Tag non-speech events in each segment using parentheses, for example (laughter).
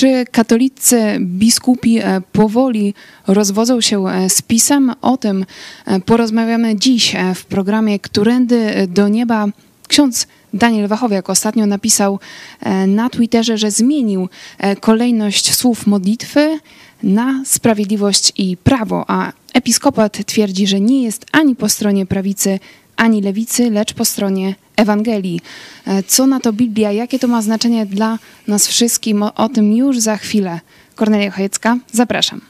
Czy katolicy biskupi e, powoli rozwodzą się e, z pisem? O tym e, porozmawiamy dziś w programie Którędy do nieba. Ksiądz Daniel Wachowiak ostatnio napisał na Twitterze, że zmienił kolejność słów modlitwy na sprawiedliwość i prawo, a episkopat twierdzi, że nie jest ani po stronie prawicy, ani lewicy, lecz po stronie Ewangelii. E, co na to Biblia, jakie to ma znaczenie dla nas wszystkich, o tym już za chwilę. Kornelia Chojecka, zapraszam.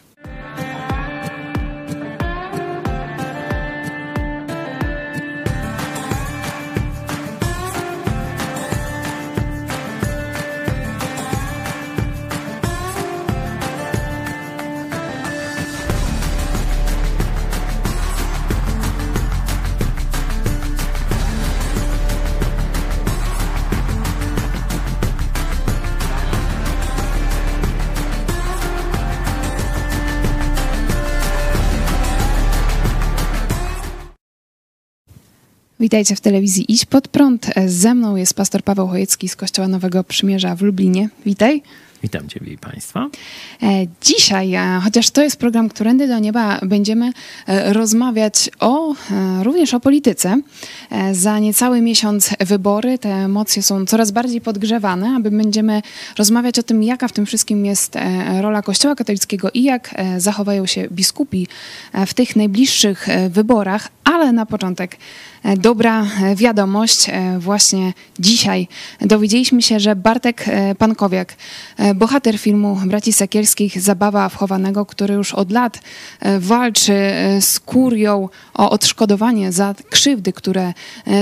Witajcie w telewizji Iść Pod Prąd. Ze mną jest pastor Paweł Chojecki z Kościoła Nowego Przymierza w Lublinie. Witaj. Witam Ciebie i Państwa. E, dzisiaj, e, chociaż to jest program Którędy do Nieba, będziemy e, rozmawiać o, również o polityce. Za niecały miesiąc wybory, te emocje są coraz bardziej podgrzewane, aby będziemy rozmawiać o tym, jaka w tym wszystkim jest rola Kościoła katolickiego i jak zachowają się biskupi w tych najbliższych wyborach, ale na początek dobra e, wiadomość. E, właśnie dzisiaj dowiedzieliśmy się, że Bartek Pankowiak, bohater filmu Braci Sekielskich Zabawa wchowanego, który już od lat walczy z kurią o odszkodowanie za krzywdy, które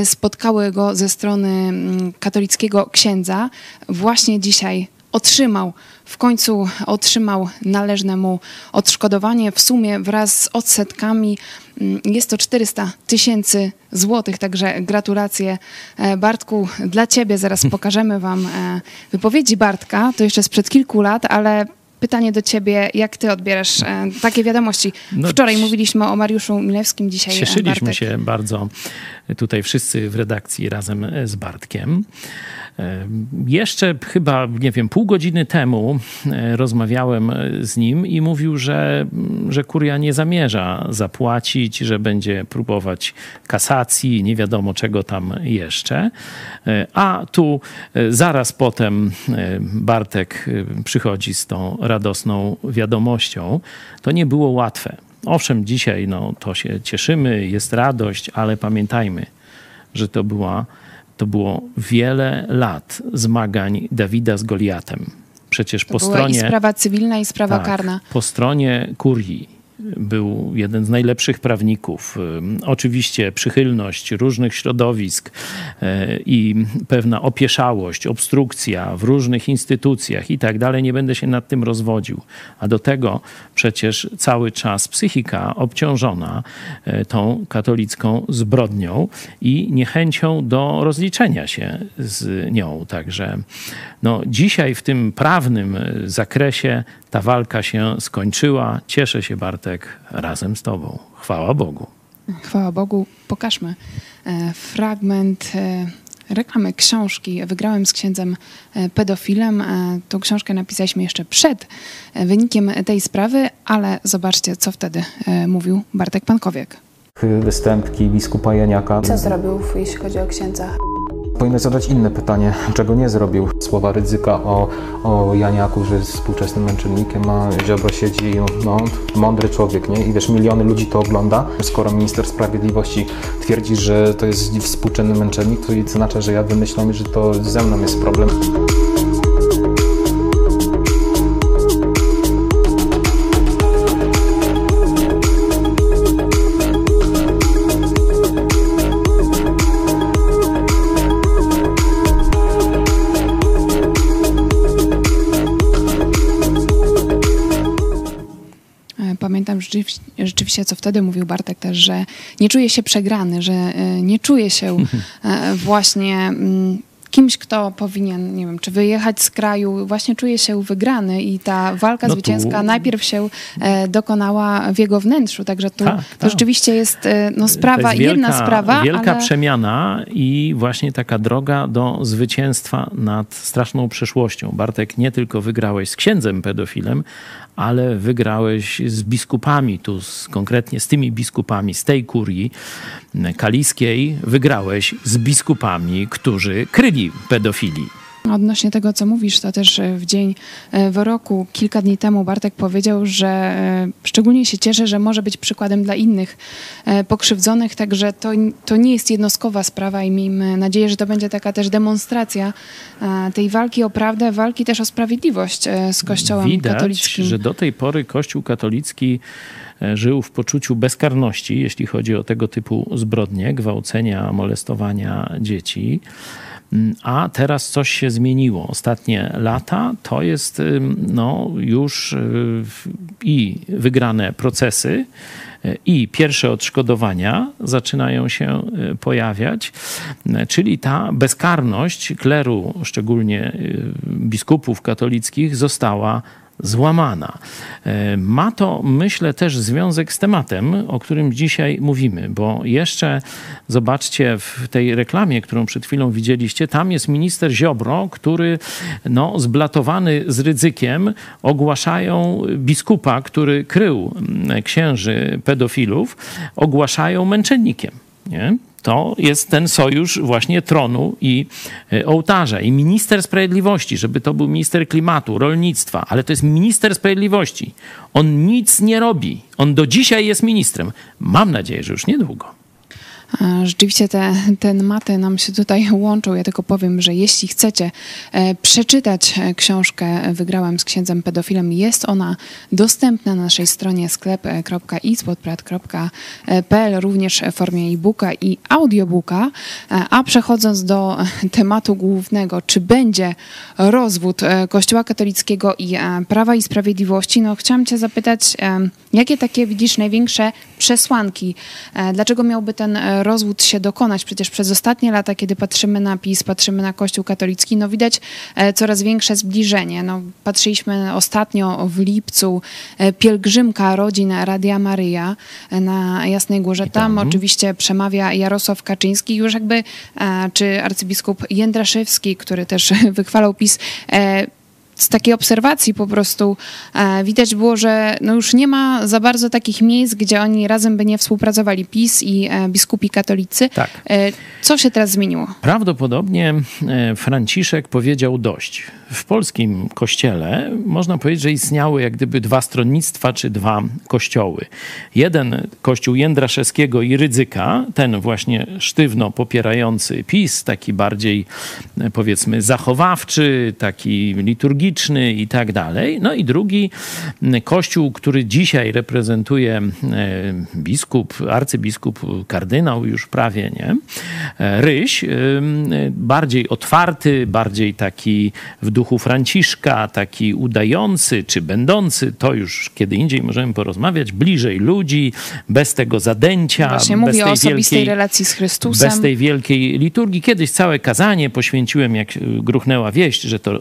spotkały go ze strony mm, katolickiego księdza, właśnie dzisiaj otrzymał, w końcu otrzymał należne mu odszkodowanie w sumie wraz z odsetkami. Mm, jest to 400 tysięcy złotych, także gratulacje e, Bartku dla ciebie. Zaraz (laughs) pokażemy wam e, wypowiedzi Bartka, to jeszcze sprzed kilku lat, ale pytanie do ciebie, jak ty odbierasz e, takie wiadomości? No, Wczoraj no, mówiliśmy o Mariuszu Milewskim, dzisiaj Cieszyliśmy Bartek. się bardzo tutaj wszyscy w redakcji razem z Bartkiem. Jeszcze chyba, nie wiem, pół godziny temu e, rozmawiałem z nim i mówił, że, że kuria nie zamierza zapłacić, że będzie próbować kasacji, nie wiadomo czego tam jeszcze. E, a tu e, zaraz potem Bartek przychodzi z tą radosną wiadomością. To nie było łatwe. Owszem, dzisiaj no, to się cieszymy, jest radość, ale pamiętajmy, że to była to było wiele lat zmagań Dawida z Goliatem. Przecież to po stronie. I sprawa cywilna, i sprawa tak, karna. Po stronie kurii był jeden z najlepszych prawników. Oczywiście przychylność różnych środowisk e, i pewna opieszałość, obstrukcja w różnych instytucjach i tak dalej, nie będę się nad tym rozwodził. A do tego przecież cały czas psychika obciążona e, tą katolicką zbrodnią i niechęcią do rozliczenia się z nią. Także no, dzisiaj w tym prawnym zakresie ta walka się skończyła. Cieszę się, Bartek, razem z Tobą. Chwała Bogu. Chwała Bogu. Pokażmy e, fragment e, reklamy książki. Wygrałem z księdzem e, pedofilem. Tą książkę napisaliśmy jeszcze przed wynikiem tej sprawy, ale zobaczcie, co wtedy mówił Bartek Pankowiek. Występki biskupa Janiaka. Co zrobił, jeśli chodzi o księdza? Powinno zadać inne pytanie, czego nie zrobił. Słowa ryzyka o, o Janiaku, że jest współczesnym męczennikiem, a Ziobro siedzi, no, mądry człowiek, nie? I też miliony ludzi to ogląda. Skoro minister sprawiedliwości twierdzi, że to jest współczynny męczennik, to znaczy, że ja wymyślam, że to ze mną jest problem. Rzeczywiście, co wtedy mówił Bartek też, że nie czuje się przegrany, że e, nie czuje się (laughs) e, właśnie mm, kimś, kto powinien, nie wiem, czy wyjechać z kraju, właśnie czuje się wygrany i ta walka No tu- zwycięska najpierw się e, dokonała w jego wnętrzu, także tu Tak, to tak. rzeczywiście jest e, no, To sprawa, jest wielka, jedna sprawa, Wielka ale... przemiana i właśnie taka droga do zwycięstwa nad straszną przeszłością. Bartek, nie tylko wygrałeś z księdzem pedofilem, ale wygrałeś z biskupami, tu z, konkretnie z tymi biskupami z tej kurii kaliskiej, wygrałeś z biskupami, którzy kryli pedofili. Odnośnie tego, co mówisz, to też e, w dzień e, wyroku kilka dni temu Bartek powiedział, że e, szczególnie się cieszy, że może być przykładem dla innych pokrzywdzonych, także to, to nie jest jednostkowa sprawa i miejmy nadzieję, że to będzie taka też demonstracja tej walki o prawdę, walki też o sprawiedliwość z Kościołem Widać, katolickim. że do tej pory Kościół katolicki żył w poczuciu bezkarności, jeśli chodzi o tego typu zbrodnie, gwałcenia, molestowania dzieci. Mm, A teraz coś się zmieniło. Ostatnie lata to jest no, już y, i wygrane procesy, y, i pierwsze odszkodowania zaczynają się y, pojawiać, czyli ta bezkarność kleru, szczególnie biskupów katolickich, została złamana. E, Ma to, myślę, też związek z tematem, o którym dzisiaj mówimy, bo jeszcze zobaczcie w tej reklamie, którą przed chwilą widzieliście, tam jest minister Ziobro, który no, zblatowany z ryzykiem ogłaszają biskupa, który krył mm, księży pedofilów, ogłaszają męczennikiem. Nie? To jest ten sojusz właśnie tronu i e, ołtarza. I minister sprawiedliwości, żeby to był minister klimatu, rolnictwa, ale to jest minister sprawiedliwości. On nic nie robi. On do dzisiaj jest ministrem. Mam nadzieję, że już niedługo. A, Rzeczywiście te, te maty nam się tutaj (laughs) łączą. Ja tylko powiem, że jeśli chcecie e, przeczytać e, książkę Wygrałem z księdzem pedofilem, jest ona dostępna na naszej stronie sklep.ispodprat.pl, również w formie e-booka i audiobooka. E, A przechodząc do e, tematu głównego, czy będzie rozwód e, Kościoła katolickiego i e, Prawa i Sprawiedliwości, no chciałam cię zapytać, e, jakie takie widzisz największe przesłanki? E, Dlaczego miałby ten e, rozwód się dokonać? Przecież przez ostatnie lata, kiedy patrzymy na PiS, patrzymy na Kościół katolicki, no widać e, coraz większe zbliżenie. No, patrzyliśmy ostatnio w lipcu e, pielgrzymka rodzin Radia Maryja e, na Jasnej Górze. Tam oczywiście przemawia Jarosław Kaczyński, już jakby, czy arcybiskup Jędraszewski, który też (laughs) wychwalał PiS, z takiej obserwacji po prostu e, widać było, że no już nie ma za bardzo takich miejsc, gdzie oni razem by nie współpracowali, PiS i e, biskupi katolicy. Tak. E, co się teraz zmieniło? Prawdopodobnie Franciszek powiedział dość. W polskim kościele można powiedzieć, że istniały jak gdyby dwa stronnictwa czy dwa kościoły. Jeden kościół Jędraszewskiego i Rydzyka, ten właśnie sztywno popierający PiS, taki bardziej e, powiedzmy zachowawczy, taki liturgiczny i tak dalej. No i drugi kościół, który dzisiaj reprezentuje e, biskup, arcybiskup, kardynał już prawie, nie? E, Ryś, bardziej otwarty, bardziej taki w duchu Franciszka, taki udający czy będący, to już kiedy indziej możemy porozmawiać, bliżej ludzi, bez tego zadęcia, Właśnie bez mówi o tej osobistej wielkiej, relacji z Chrystusem. bez tej wielkiej liturgii. Kiedyś całe kazanie poświęciłem, jak y, gruchnęła wieść, że to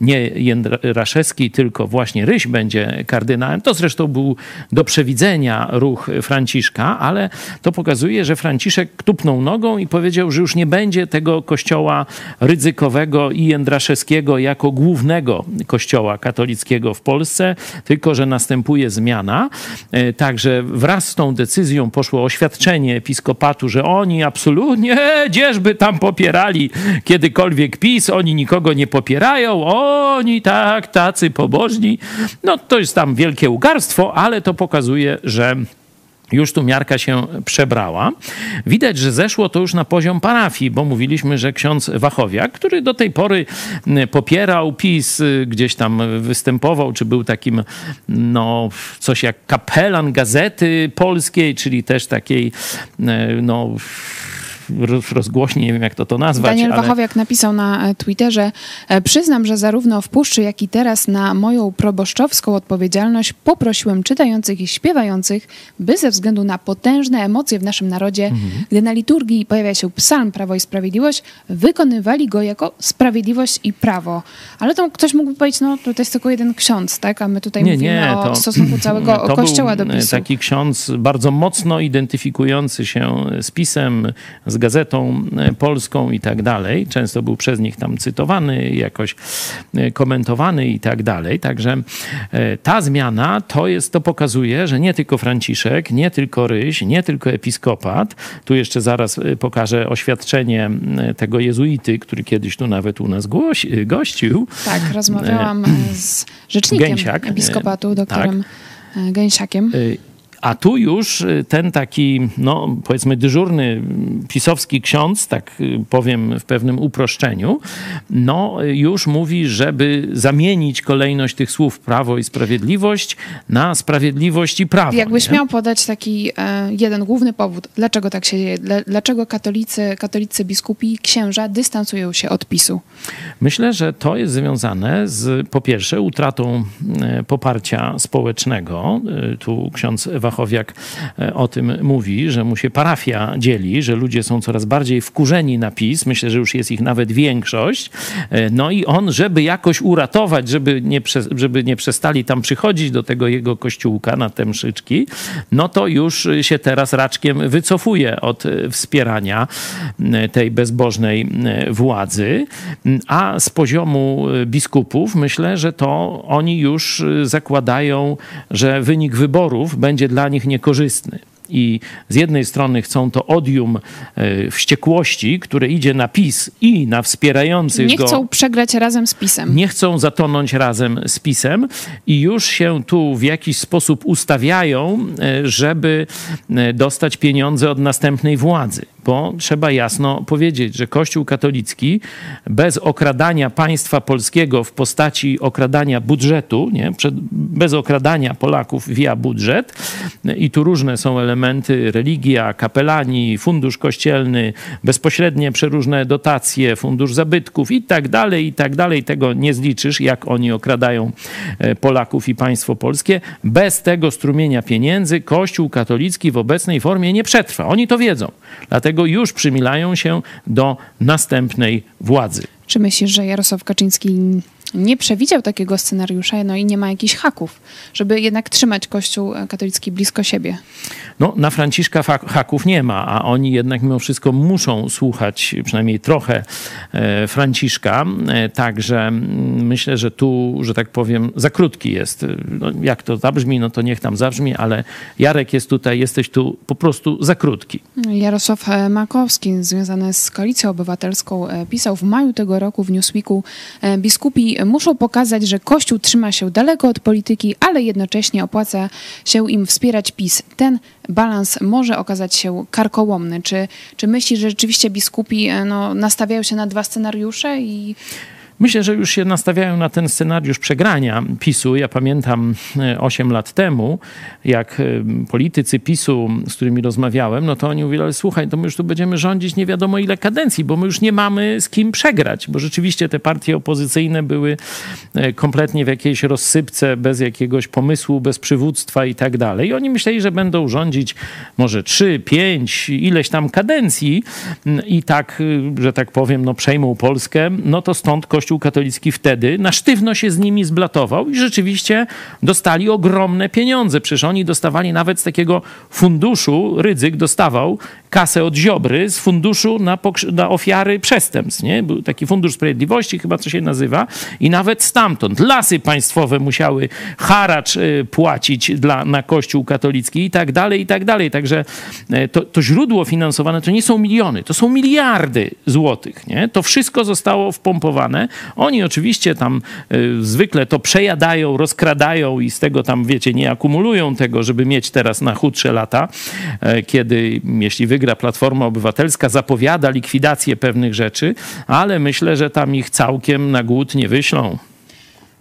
nie Jędraszewski, tylko właśnie Ryś będzie kardynałem. To zresztą był do przewidzenia ruch Franciszka, ale to pokazuje, że Franciszek tupnął nogą i powiedział, że już nie będzie tego kościoła ryzykowego i Jędraszewskiego jako głównego kościoła katolickiego w Polsce, tylko że następuje zmiana. E, Także wraz z tą decyzją poszło oświadczenie episkopatu, że oni absolutnie, (laughs) gdzieżby tam popierali kiedykolwiek PiS, oni nikogo nie popierają, oni tak, tacy pobożni. No to jest tam wielkie ugarstwo, ale to pokazuje, że już tu miarka się przebrała. Widać, że zeszło to już na poziom parafii, bo mówiliśmy, że ksiądz Wachowiak, który do tej pory m, popierał PiS, y, gdzieś tam występował, czy był takim, no, coś jak kapelan Gazety Polskiej, czyli też takiej, e, no, rozgłośni, nie wiem jak to to nazwać. Daniel ale... Wachowiak napisał na Twitterze, przyznam, że zarówno w Puszczy, jak i teraz na moją proboszczowską odpowiedzialność poprosiłem czytających i śpiewających, by ze względu na potężne emocje w naszym narodzie, mhm. gdy na liturgii pojawia się psalm Prawo i Sprawiedliwość, wykonywali go jako sprawiedliwość i prawo. Ale to ktoś mógłby powiedzieć, no to jest tylko jeden ksiądz, tak? A my tutaj nie, mówimy nie, o stosunku całego (clears throat) to kościoła do PiSu. taki ksiądz bardzo mocno identyfikujący się z PiSem, z gazetą polską i tak dalej. Często był przez nich tam cytowany, jakoś komentowany i tak dalej. Także e, ta zmiana to jest, to pokazuje, że nie tylko Franciszek, nie tylko Ryś, nie tylko episkopat, tu jeszcze zaraz e, pokażę oświadczenie tego jezuity, który kiedyś tu nawet u nas gościł. Tak, rozmawiałam e, z rzecznikiem Gęsiak. episkopatu, doktorem tak. Gęsiakiem. A tu już y, ten taki, no powiedzmy, dyżurny pisowski ksiądz, tak y, powiem w pewnym uproszczeniu, no już mówi, żeby zamienić kolejność tych słów prawo i sprawiedliwość na sprawiedliwość i prawo. Jakbyś nie? miał podać taki e, jeden główny powód, dlaczego tak się dzieje, dlaczego katolicy, katolicy biskupi księża dystansują się od PiSu? Myślę, że to jest związane z po pierwsze utratą e, poparcia społecznego. E, tu ksiądz Ewa Wachowiak e, o tym mówi, że mu się parafia dzieli, że ludzie są coraz bardziej wkurzeni na PiS. Myślę, że już jest ich nawet większość. E, no i on, żeby jakoś uratować, żeby nie, żeby nie przestali tam przychodzić do tego jego kościółka na te mszyczki, no to już się teraz raczkiem wycofuje od e, wspierania tej bezbożnej władzy. A z poziomu biskupów myślę, że to oni już zakładają, że wynik wyborów będzie dla dla nich niekorzystny i z jednej strony chcą to odium e, wściekłości, które idzie na PiS i na wspierających nie go. Nie chcą przegrać razem z PiSem. Nie chcą zatonąć razem z PiSem i już się tu w jakiś sposób ustawiają, e, żeby e, dostać pieniądze od następnej władzy. Bo trzeba jasno powiedzieć, że Kościół katolicki bez okradania państwa polskiego w postaci okradania budżetu, nie? bez okradania Polaków via budżet, i tu różne są elementy, religia, kapelani, fundusz kościelny, bezpośrednie przeróżne dotacje, fundusz zabytków i tak dalej, i tak dalej. Tego nie zliczysz, jak oni okradają e, Polaków i państwo polskie. Bez tego strumienia pieniędzy Kościół katolicki w obecnej formie nie przetrwa. Oni to wiedzą. Dlatego już przymilają się do następnej władzy. Czy myślisz, że Jarosław Kaczyński nie przewidział takiego scenariusza, no i nie ma jakichś haków, żeby jednak trzymać Kościół katolicki blisko siebie? No, na Franciszka haków nie ma, a oni jednak mimo wszystko muszą słuchać przynajmniej trochę e, Franciszka. E, także mm, myślę, że tu, że tak powiem, za krótki jest. No, jak to zabrzmi, no to niech tam zabrzmi, ale Jarek jest tutaj, jesteś tu po prostu za krótki. Jarosław e, Makowski, związany z Koalicją Obywatelską, pisał w maju tego roku w Newsweeku biskupi muszą pokazać, że Kościół trzyma się daleko od polityki, ale jednocześnie opłaca się im wspierać PiS. Ten balans może okazać się karkołomny. Czy, czy myślisz, że rzeczywiście biskupi e, no, nastawiają się na dwa scenariusze i Myślę, że już się nastawiają na ten scenariusz przegrania PiSu. Ja pamiętam 8 e, lat temu, jak e, politycy PiSu, z którymi rozmawiałem, no to oni mówili, ale słuchaj, to my już tu będziemy rządzić nie wiadomo ile kadencji, bo my już nie mamy z kim przegrać, bo rzeczywiście te partie opozycyjne były e, kompletnie w jakiejś rozsypce, bez jakiegoś pomysłu, bez przywództwa i tak dalej. I oni myśleli, że będą rządzić może 3, 5, ileś tam kadencji i tak, że tak powiem, no przejmą Polskę, no to stąd Kościół Kościół katolicki wtedy na sztywno się z nimi zblatował i rzeczywiście dostali ogromne pieniądze. Przecież oni dostawali nawet z takiego funduszu, Rydzyk dostawał kasę od Ziobry z funduszu na, na ofiary przestępstw. Nie? Był taki fundusz sprawiedliwości, chyba co się nazywa, i nawet stamtąd lasy państwowe musiały haracz y, płacić dla, na Kościół katolicki i tak dalej, i tak dalej. Także e, to, to źródło finansowane to nie są miliony, to są miliardy złotych. Nie? To wszystko zostało wpompowane oni oczywiście tam y, zwykle to przejadają, rozkradają i z tego tam, wiecie, nie akumulują tego, żeby mieć teraz na chudsze lata, y, kiedy, jeśli wygra Platforma Obywatelska, zapowiada likwidację pewnych rzeczy, ale myślę, że tam ich całkiem na głód nie wyślą.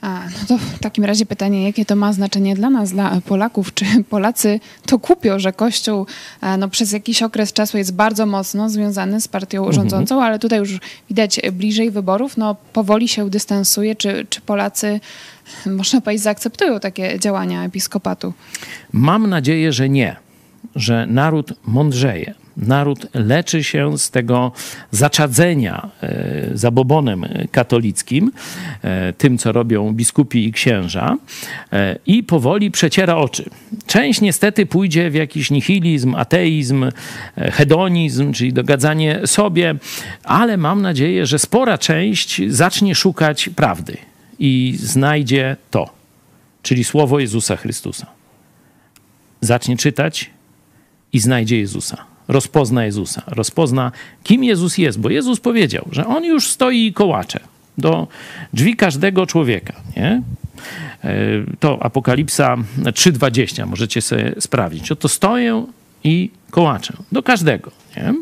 A, no to w takim razie pytanie, jakie to ma znaczenie dla nas, dla Polaków? Czy Polacy to kupią, że Kościół e, no, przez jakiś okres czasu jest bardzo mocno związany z partią mhm. rządzącą, ale tutaj już widać bliżej wyborów, no powoli się dystansuje. Czy, czy Polacy, można powiedzieć, zaakceptują takie działania episkopatu? Mam nadzieję, że nie, że naród mądrzeje naród leczy się z tego zaczadzenia e, zabobonem katolickim, e, tym co robią biskupi i księża, e, i powoli przeciera oczy. Część niestety pójdzie w jakiś nihilizm, ateizm, hedonizm, czyli dogadzanie sobie, ale mam nadzieję, że spora część zacznie szukać prawdy i znajdzie to, czyli słowo Jezusa Chrystusa. Zacznie czytać i znajdzie Jezusa rozpozna Jezusa, rozpozna, kim Jezus jest, bo Jezus powiedział, że On już stoi i kołacze do drzwi każdego człowieka, nie? E, to Apokalipsa 3,20, możecie sobie sprawdzić. Oto stoję i kołaczę do każdego. Nie?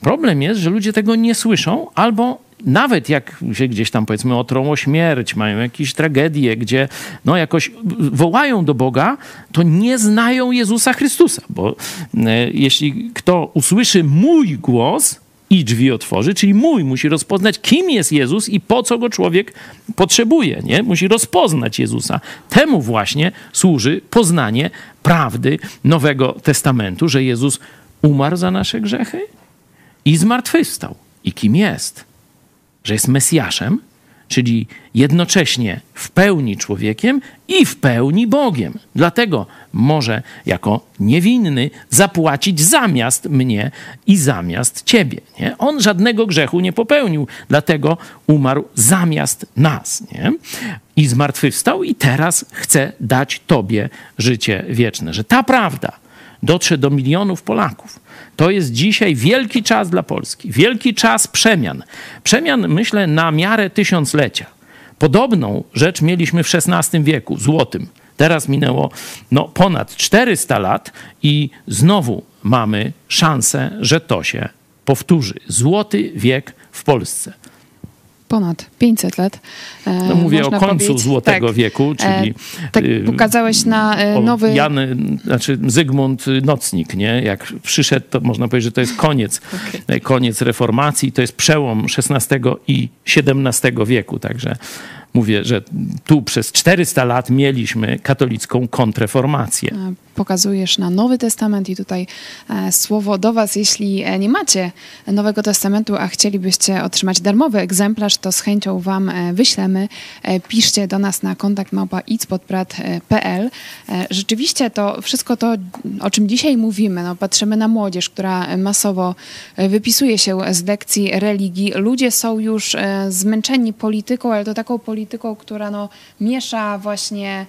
Problem jest, że ludzie tego nie słyszą albo nawet jak się gdzieś tam powiedzmy otrą o śmierć, mają jakieś tragedie, gdzie no jakoś wołają do Boga, to nie znają Jezusa Chrystusa, bo e, jeśli kto usłyszy mój głos i drzwi otworzy, czyli mój musi rozpoznać, kim jest Jezus i po co go człowiek potrzebuje, nie? Musi rozpoznać Jezusa. Temu właśnie służy poznanie prawdy Nowego Testamentu, że Jezus umarł za nasze grzechy i zmartwychwstał. I kim jest? Że jest Mesjaszem, czyli jednocześnie w pełni człowiekiem i w pełni Bogiem. Dlatego może jako niewinny zapłacić zamiast mnie i zamiast ciebie. Nie? On żadnego grzechu nie popełnił, dlatego umarł zamiast nas. Nie? I zmartwychwstał i teraz chce dać tobie życie wieczne. Że ta prawda dotrze do milionów Polaków to jest dzisiaj wielki czas dla Polski, wielki czas przemian. Przemian, myślę, na miarę tysiąclecia. Podobną rzecz mieliśmy w XVI wieku, złotym. Teraz minęło no, ponad 400 lat i znowu mamy szansę, że to się powtórzy. Złoty wiek w Polsce ponad 500 lat. No mówię o końcu Złotego tak, Wieku, czyli... Tak pokazałeś na nowy... Jan, znaczy Zygmunt Nocnik, nie? Jak przyszedł, to można powiedzieć, że to jest koniec, okay. (laughs) koniec reformacji, to jest przełom XVI i XVII wieku, także mówię, że tu przez 400 lat mieliśmy katolicką kontreformację. Pokazujesz na Nowy Testament i tutaj e, słowo do Was, jeśli e, nie macie Nowego Testamentu, a chcielibyście otrzymać darmowy egzemplarz, to z chęcią Wam e, wyślemy. Piszcie do nas na kontakt małpa Rzeczywiście to wszystko to, o czym dzisiaj mówimy, no, patrzymy na młodzież, która masowo wypisuje się z lekcji religii. Ludzie są już zmęczeni polityką, ale to taką polityką, polityką, która no, miesza właśnie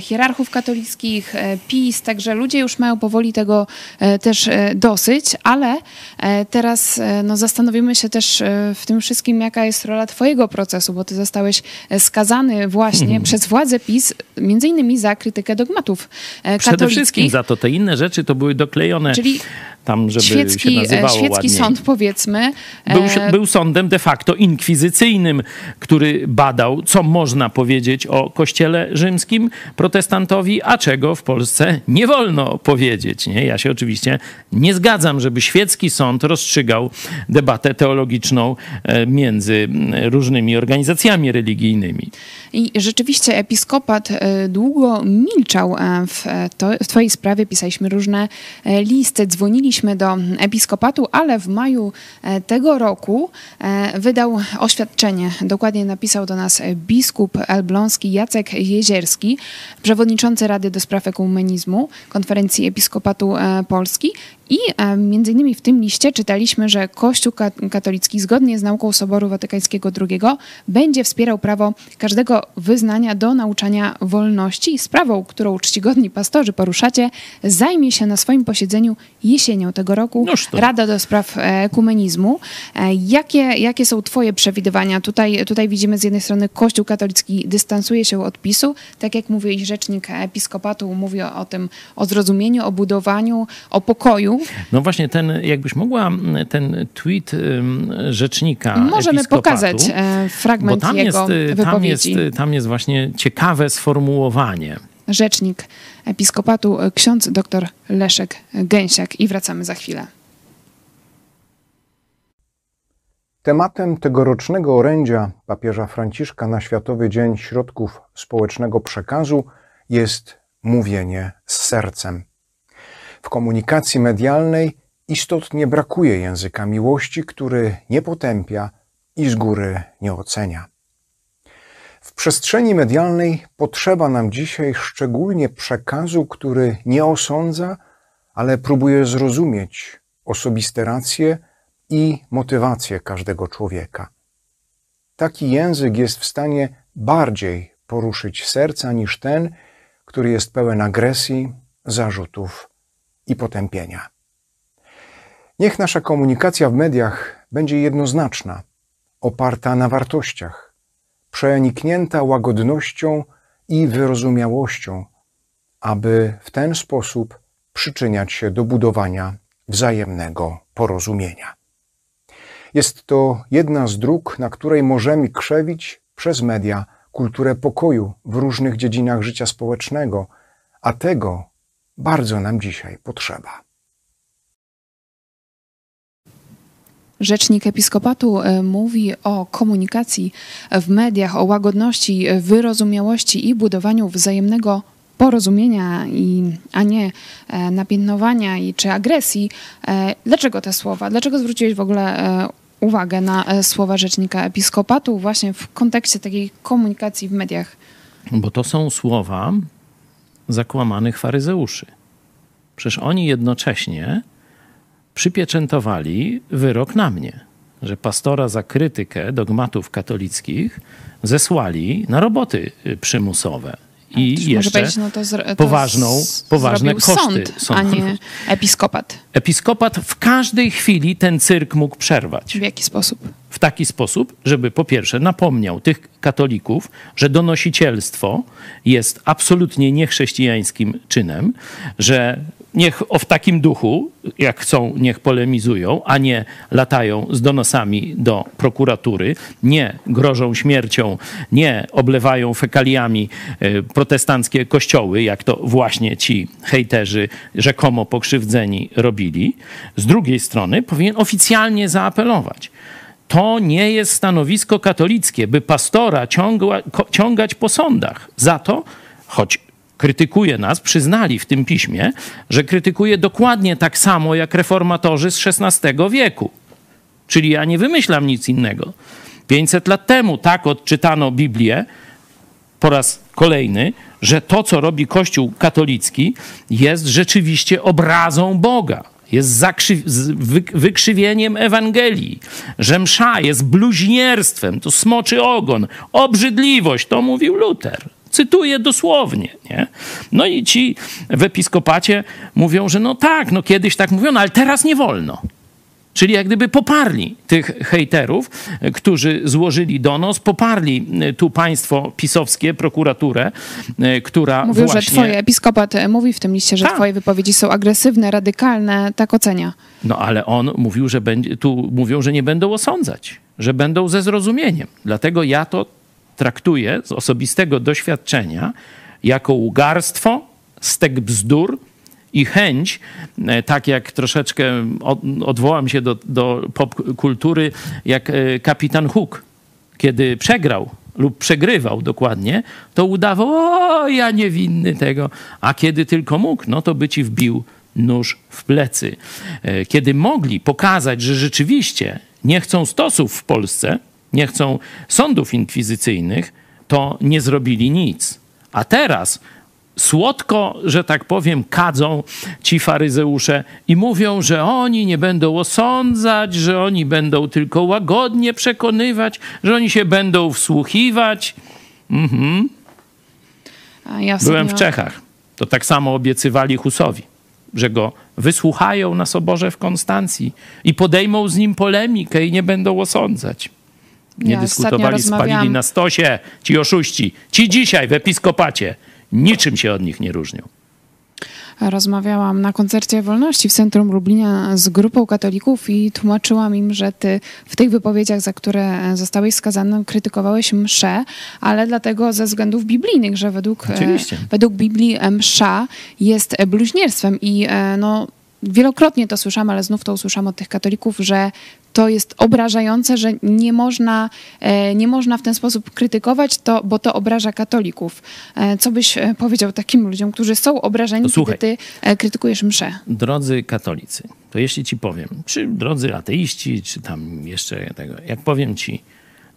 hierarchów katolickich, e, PiS, także ludzie już mają powoli tego e, też dosyć, ale teraz no, zastanowimy się też w tym wszystkim, jaka jest rola twojego procesu, bo ty zostałeś skazany właśnie hmm. przez władze PiS, między innymi za krytykę dogmatów katolickich. Przede wszystkim za to. Te inne rzeczy to były doklejone Czyli tam, żeby świecki, się nazywało Świecki ładniej. sąd, powiedzmy. Był, e, był sądem de facto inkwizycyjnym, który badał, co można powiedzieć o kościele rzymskim protestantowi, a czego w Polsce nie wolno powiedzieć. Nie? Ja się oczywiście nie zgadzam, żeby świecki sąd rozstrzygał debatę teologiczną e, między różnymi organizacjami religijnymi. I rzeczywiście episkopat e, długo milczał w, to, w twojej sprawie. Pisaliśmy różne listy, dzwonili zgłosiliśmy do episkopatu, ale w maju e, tego roku e, wydał oświadczenie. Dokładnie napisał do nas biskup elbląski Jacek Jezierski, przewodniczący Rady do Spraw Ekumenizmu Konferencji Episkopatu e, Polski i między innymi w tym liście czytaliśmy, że Kościół katolicki zgodnie z nauką Soboru Watykańskiego II będzie wspierał prawo każdego wyznania do nauczania wolności. Sprawą, którą czcigodni pastorzy poruszacie, zajmie się na swoim posiedzeniu jesienią tego roku Rada do Spraw Ekumenizmu. E, jakie, jakie są twoje przewidywania? Tutaj, tutaj widzimy z jednej strony Kościół katolicki dystansuje się od PiSu, tak jak mówił rzecznik episkopatu, mówi o, o tym, o zrozumieniu, o budowaniu, o pokoju mówił. No właśnie, ten, jakbyś mogła ten tweet rzecznika Możemy pokazać e, fragment bo tam jego jest, wypowiedzi. Tam jest, tam jest właśnie ciekawe sformułowanie. Rzecznik episkopatu ksiądz dr Leszek Gęsiak i wracamy za chwilę. Tematem tegorocznego orędzia papieża Franciszka na Światowy Dzień Środków Społecznego Przekazu jest mówienie z sercem. W komunikacji medialnej istotnie brakuje języka miłości, który nie potępia i z góry nie ocenia. W przestrzeni medialnej potrzeba nam dzisiaj szczególnie przekazu, który nie osądza, ale próbuje zrozumieć osobiste racje i motywację każdego człowieka. Taki język jest w stanie bardziej poruszyć serca niż ten, który jest pełen agresji, zarzutów i potępienia. Niech nasza komunikacja w mediach będzie jednoznaczna, oparta na wartościach, przeniknięta łagodnością i wyrozumiałością, aby w ten sposób przyczyniać się do budowania wzajemnego porozumienia. Jest to jedna z dróg, na której możemy krzewić przez media kulturę pokoju w różnych dziedzinach życia społecznego, a tego bardzo nam dzisiaj potrzeba. Rzecznik Episkopatu e, mówi o komunikacji w mediach, o łagodności, wyrozumiałości i budowaniu wzajemnego porozumienia, i, a nie e, napiętnowania i, czy agresji. E, dlaczego te słowa? Dlaczego zwróciłeś w ogóle uwagę na słowa rzecznika episkopatu właśnie w kontekście takiej komunikacji w mediach? Bo to są słowa zakłamanych faryzeuszy. Przecież oni jednocześnie przypieczętowali wyrok na mnie, że pastora za krytykę dogmatów katolickich zesłali na roboty przymusowe i jeszcze no to to poważną, poważne koszty. Sąd, są. A nie episkopat. Episkopat w każdej chwili ten cyrk mógł przerwać. W jaki sposób? W taki sposób, żeby po pierwsze napomniał tych katolików, że donosicielstwo jest absolutnie niechrześcijańskim czynem, że niech o w takim duchu, jak chcą, niech polemizują, a nie latają z donosami do prokuratury, nie grożą śmiercią, nie oblewają fekaliami e, protestanckie kościoły, jak to właśnie ci hejterzy rzekomo pokrzywdzeni robili. Z drugiej strony powinien oficjalnie zaapelować. To nie jest stanowisko katolickie, by pastora ciągła, ciągać po sądach. Za to, choć krytykuje nas, przyznali w tym piśmie, że krytykuje dokładnie tak samo jak reformatorzy z XVI wieku. Czyli ja nie wymyślam nic innego. 500 lat temu tak odczytano Biblię po raz kolejny, że to, co robi Kościół katolicki, jest rzeczywiście obrazą Boga. Jest wykrzywieniem Ewangelii, że msza jest bluźnierstwem, to smoczy ogon, obrzydliwość, to mówił Luter. Cytuję dosłownie. Nie? No i ci w episkopacie mówią, że no tak, no kiedyś tak mówiono, ale teraz nie wolno. Czyli jak gdyby poparli tych hejterów, którzy złożyli donos, poparli e, tu państwo pisowskie, prokuraturę, e, która Mówił, właśnie... że twoje episkopat e, mówi w tym liście, że Ta. twoje wypowiedzi są agresywne, radykalne, tak ocenia. No ale on mówił, że będzie, tu mówią, że nie będą osądzać, że będą ze zrozumieniem. Dlatego ja to traktuję z osobistego doświadczenia jako ugarstwo, stek bzdur i chęć, e, tak jak troszeczkę odwołam się do, do popkultury, jak e, kapitan Hook, kiedy przegrał lub przegrywał dokładnie, to udawał, o ja niewinny tego, a kiedy tylko mógł, no to by ci wbił nóż w plecy. E, kiedy mogli pokazać, że rzeczywiście nie chcą stosów w Polsce, nie chcą sądów inkwizycyjnych, to nie zrobili nic. A teraz słodko, że tak powiem, kadzą ci faryzeusze i mówią, że oni nie będą osądzać, że oni będą tylko łagodnie przekonywać, że oni się będą wsłuchiwać. Mhm. Ja Byłem w Czechach. To tak samo obiecywali Husowi, że go wysłuchają na soborze w Konstancji i podejmą z nim polemikę i nie będą osądzać. Nie ja dyskutowali, spalili na stosie ci oszuści. Ci dzisiaj w episkopacie niczym się od nich nie różnią. rozmawiałam na koncercie Wolności w Centrum Lublina z grupą katolików i tłumaczyłam im, że ty w tych wypowiedziach, za które zostałeś skazany, krytykowałeś mszę, ale dlatego ze względów biblijnych, że według, Oczywiście. według Biblii msza jest bluźnierstwem i no wielokrotnie to słyszałam, ale znów to usłyszałam od tych katolików, że to jest obrażające, że nie można, e, nie można w ten sposób krytykować, to, bo to obraża katolików. E, co byś e, powiedział takim ludziom, którzy są obrażeni, kiedy ty krytykujesz mszę? Drodzy katolicy, to jeśli ci powiem, czy drodzy ateiści, czy tam jeszcze tego, jak powiem ci,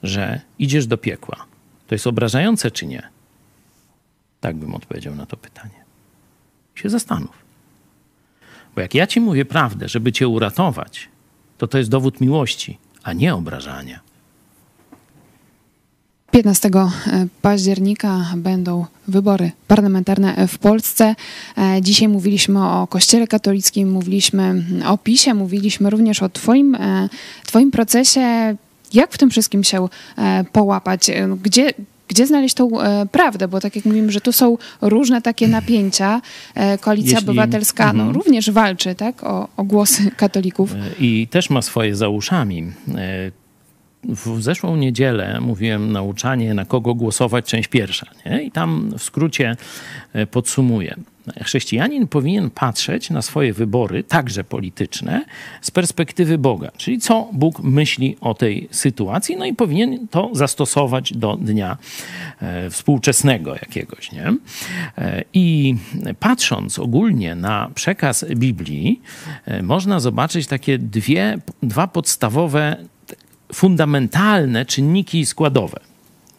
że idziesz do piekła, to jest obrażające czy nie? Tak bym odpowiedział na to pytanie. Się zastanów. Bo jak ja ci mówię prawdę, żeby cię uratować, to to jest dowód miłości, a nie obrażania. 15 e, października będą wybory parlamentarne w Polsce. E, dzisiaj mówiliśmy o Kościele katolickim, mówiliśmy o PiSie, mówiliśmy również o Twoim, e, twoim procesie. Jak w tym wszystkim się połapać? Gdzie, gdzie znaleźć tą e, prawdę, bo tak jak mówimy, że tu są różne takie napięcia. E, Koalicja Jeśli, Obywatelska no, mhm. również walczy tak, o, o głosy katolików. E, I też ma swoje za uszami. E, w zeszłą niedzielę mówiłem nauczanie, na kogo głosować, część pierwsza. Nie? I tam w skrócie e, podsumuję. Chrześcijanin powinien patrzeć na swoje wybory, także polityczne, z perspektywy Boga, czyli co Bóg myśli o tej sytuacji, no i powinien to zastosować do dnia e, współczesnego jakiegoś. Nie? E, I patrząc ogólnie na przekaz Biblii, e, można zobaczyć takie dwie, dwa podstawowe, fundamentalne czynniki składowe.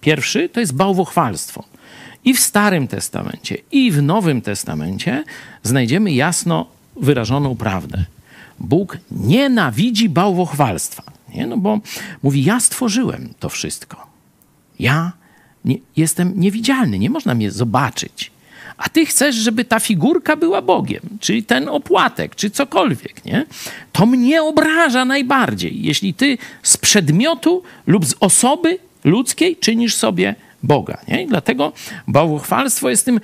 Pierwszy to jest bałwochwalstwo. I w Starym Testamencie, i w Nowym Testamencie znajdziemy jasno wyrażoną prawdę. Bóg nienawidzi bałwochwalstwa. Nie? No bo mówi, ja stworzyłem to wszystko. Ja nie, jestem niewidzialny, nie można mnie zobaczyć. A ty chcesz, żeby ta figurka była Bogiem, czy ten opłatek, czy cokolwiek, nie? To mnie obraża najbardziej, jeśli ty z przedmiotu lub z osoby ludzkiej czynisz sobie Boga. Nie? I dlatego bałwochwalstwo jest tym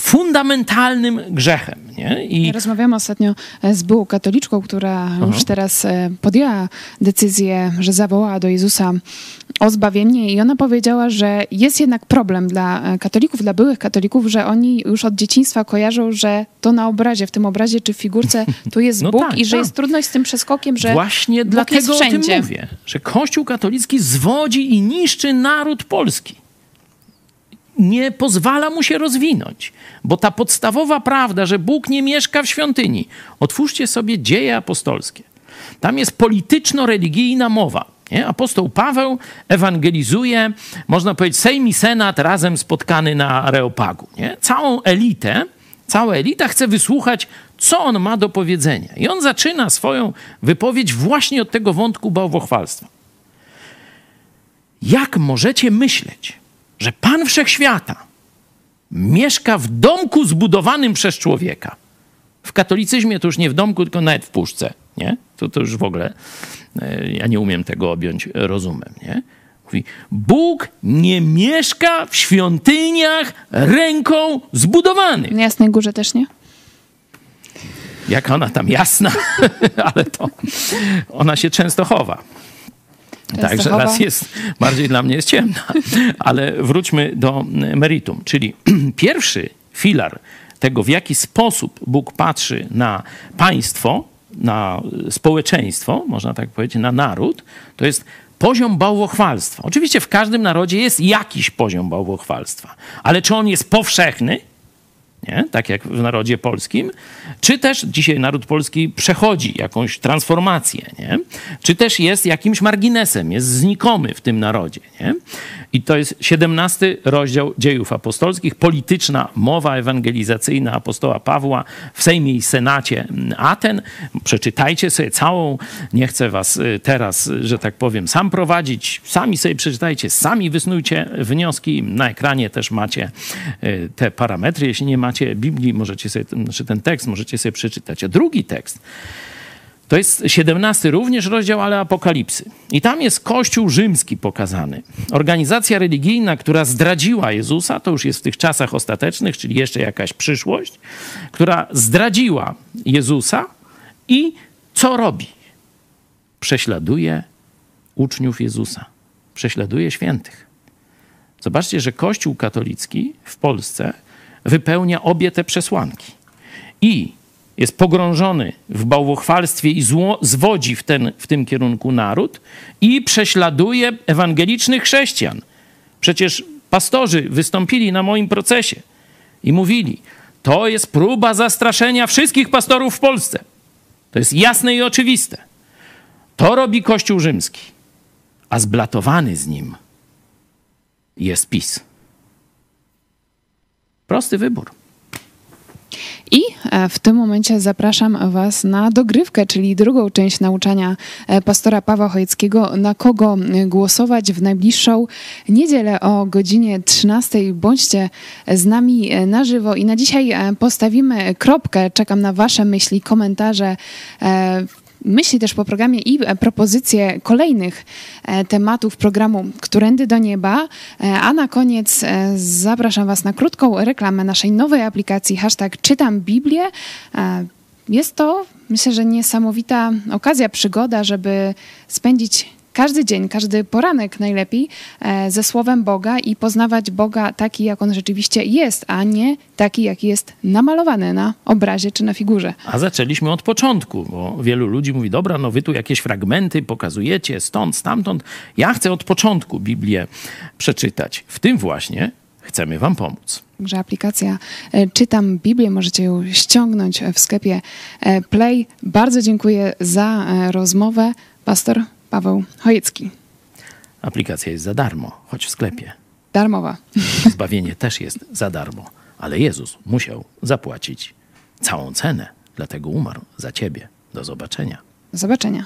fundamentalnym grzechem. Nie? I... Rozmawiałam ostatnio z byłą katoliczką, która Aha. już teraz e, podjęła decyzję, że zawołała do Jezusa o zbawienie i ona powiedziała, że jest jednak problem dla e, katolików, dla byłych katolików, że oni już od dzieciństwa kojarzą, że to na obrazie, w tym obrazie czy w figurce (laughs) tu jest no Bóg tak, i że tak. jest trudność z tym przeskokiem, że Właśnie Bóg dlatego jest wszędzie. o tym mówię, że Kościół katolicki zwodzi i niszczy naród polski nie pozwala mu się rozwinąć. Bo ta podstawowa prawda, że Bóg nie mieszka w świątyni, otwórzcie sobie dzieje apostolskie. Tam jest polityczno-religijna mowa. Nie? Apostoł Paweł ewangelizuje, można powiedzieć, Sejm i Senat razem spotkany na Areopagu. Nie? Całą elitę, cała elita chce wysłuchać, co on ma do powiedzenia. I on zaczyna swoją wypowiedź właśnie od tego wątku bałwochwalstwa. Jak możecie myśleć, że Pan Wszechświata mieszka w domku zbudowanym przez człowieka. W katolicyzmie to już nie w domku, tylko nawet w puszce. Nie? To, to już w ogóle e, ja nie umiem tego objąć rozumem. Nie? Mówi, Bóg nie mieszka w świątyniach ręką zbudowanych. Na Jasnej Górze też nie? Jak ona tam jasna, (laughs) ale to ona się często chowa. Także raz jest, bardziej dla mnie jest ciemna. Ale wróćmy do meritum. Czyli (clears throat) pierwszy filar tego, w jaki sposób Bóg patrzy na państwo, na społeczeństwo, można tak powiedzieć, na naród, to jest poziom bałwochwalstwa. Oczywiście w każdym narodzie jest jakiś poziom bałwochwalstwa, ale czy on jest powszechny? Nie? tak jak w narodzie polskim, czy też dzisiaj naród polski przechodzi jakąś transformację, nie? czy też jest jakimś marginesem, jest znikomy w tym narodzie. Nie? I to jest 17 rozdział dziejów apostolskich, polityczna mowa ewangelizacyjna apostoła Pawła w Sejmie i Senacie Aten. Przeczytajcie sobie całą, nie chcę was y, teraz, że tak powiem, sam prowadzić, sami sobie przeczytajcie, sami wysnujcie wnioski. Na ekranie też macie y, te parametry, jeśli nie macie Biblii, możecie sobie, znaczy ten tekst możecie sobie przeczytać. A drugi tekst To jest 17 również rozdział, ale Apokalipsy. I tam jest Kościół rzymski pokazany. Organizacja religijna, która zdradziła Jezusa, to już jest w tych czasach ostatecznych, czyli jeszcze jakaś przyszłość, która zdradziła Jezusa i co robi? Prześladuje uczniów Jezusa, prześladuje świętych. Zobaczcie, że Kościół katolicki w Polsce wypełnia obie te przesłanki. I jest pogrążony w bałwochwalstwie i zło, zwodzi w, ten, w tym kierunku naród i prześladuje ewangelicznych chrześcijan. Przecież pastorzy wystąpili na moim procesie i mówili, to jest próba zastraszenia wszystkich pastorów w Polsce. To jest jasne i oczywiste. To robi Kościół rzymski, a zblatowany z nim jest PiS. Prosty wybór. I e, w tym momencie zapraszam Was na dogrywkę, czyli drugą część nauczania e, pastora Pawła Chojeckiego, na kogo e, głosować w najbliższą niedzielę o godzinie 13. Bądźcie z nami na żywo i na dzisiaj postawimy kropkę. Czekam na Wasze myśli, komentarze myśli też po programie i e, propozycje kolejnych e, tematów programu Którędy do Nieba. E, a na koniec zapraszam Was na krótką reklamę naszej nowej aplikacji hashtag Czytam Biblię. Jest to, myślę, że niesamowita okazja, przygoda, żeby spędzić każdy dzień, każdy poranek najlepiej e, ze Słowem Boga i poznawać Boga taki, jak on rzeczywiście jest, a nie taki, jaki jest namalowany na obrazie czy na figurze. A zaczęliśmy od początku, bo wielu ludzi mówi, dobra, no wy tu jakieś fragmenty pokazujecie stąd, stamtąd. Ja chcę od początku Biblię przeczytać. W tym właśnie chcemy wam pomóc. Także aplikacja e, Czytam Biblię, możecie ją ściągnąć w sklepie e, Play. Bardzo dziękuję za rozmowę. Pastor Paweł Chojecki. Aplikacja jest za darmo, choć w sklepie. Darmowa. (laughs) Zbawienie też jest za darmo, ale Jezus musiał zapłacić całą cenę, dlatego umarł za ciebie. Do zobaczenia. Do zobaczenia.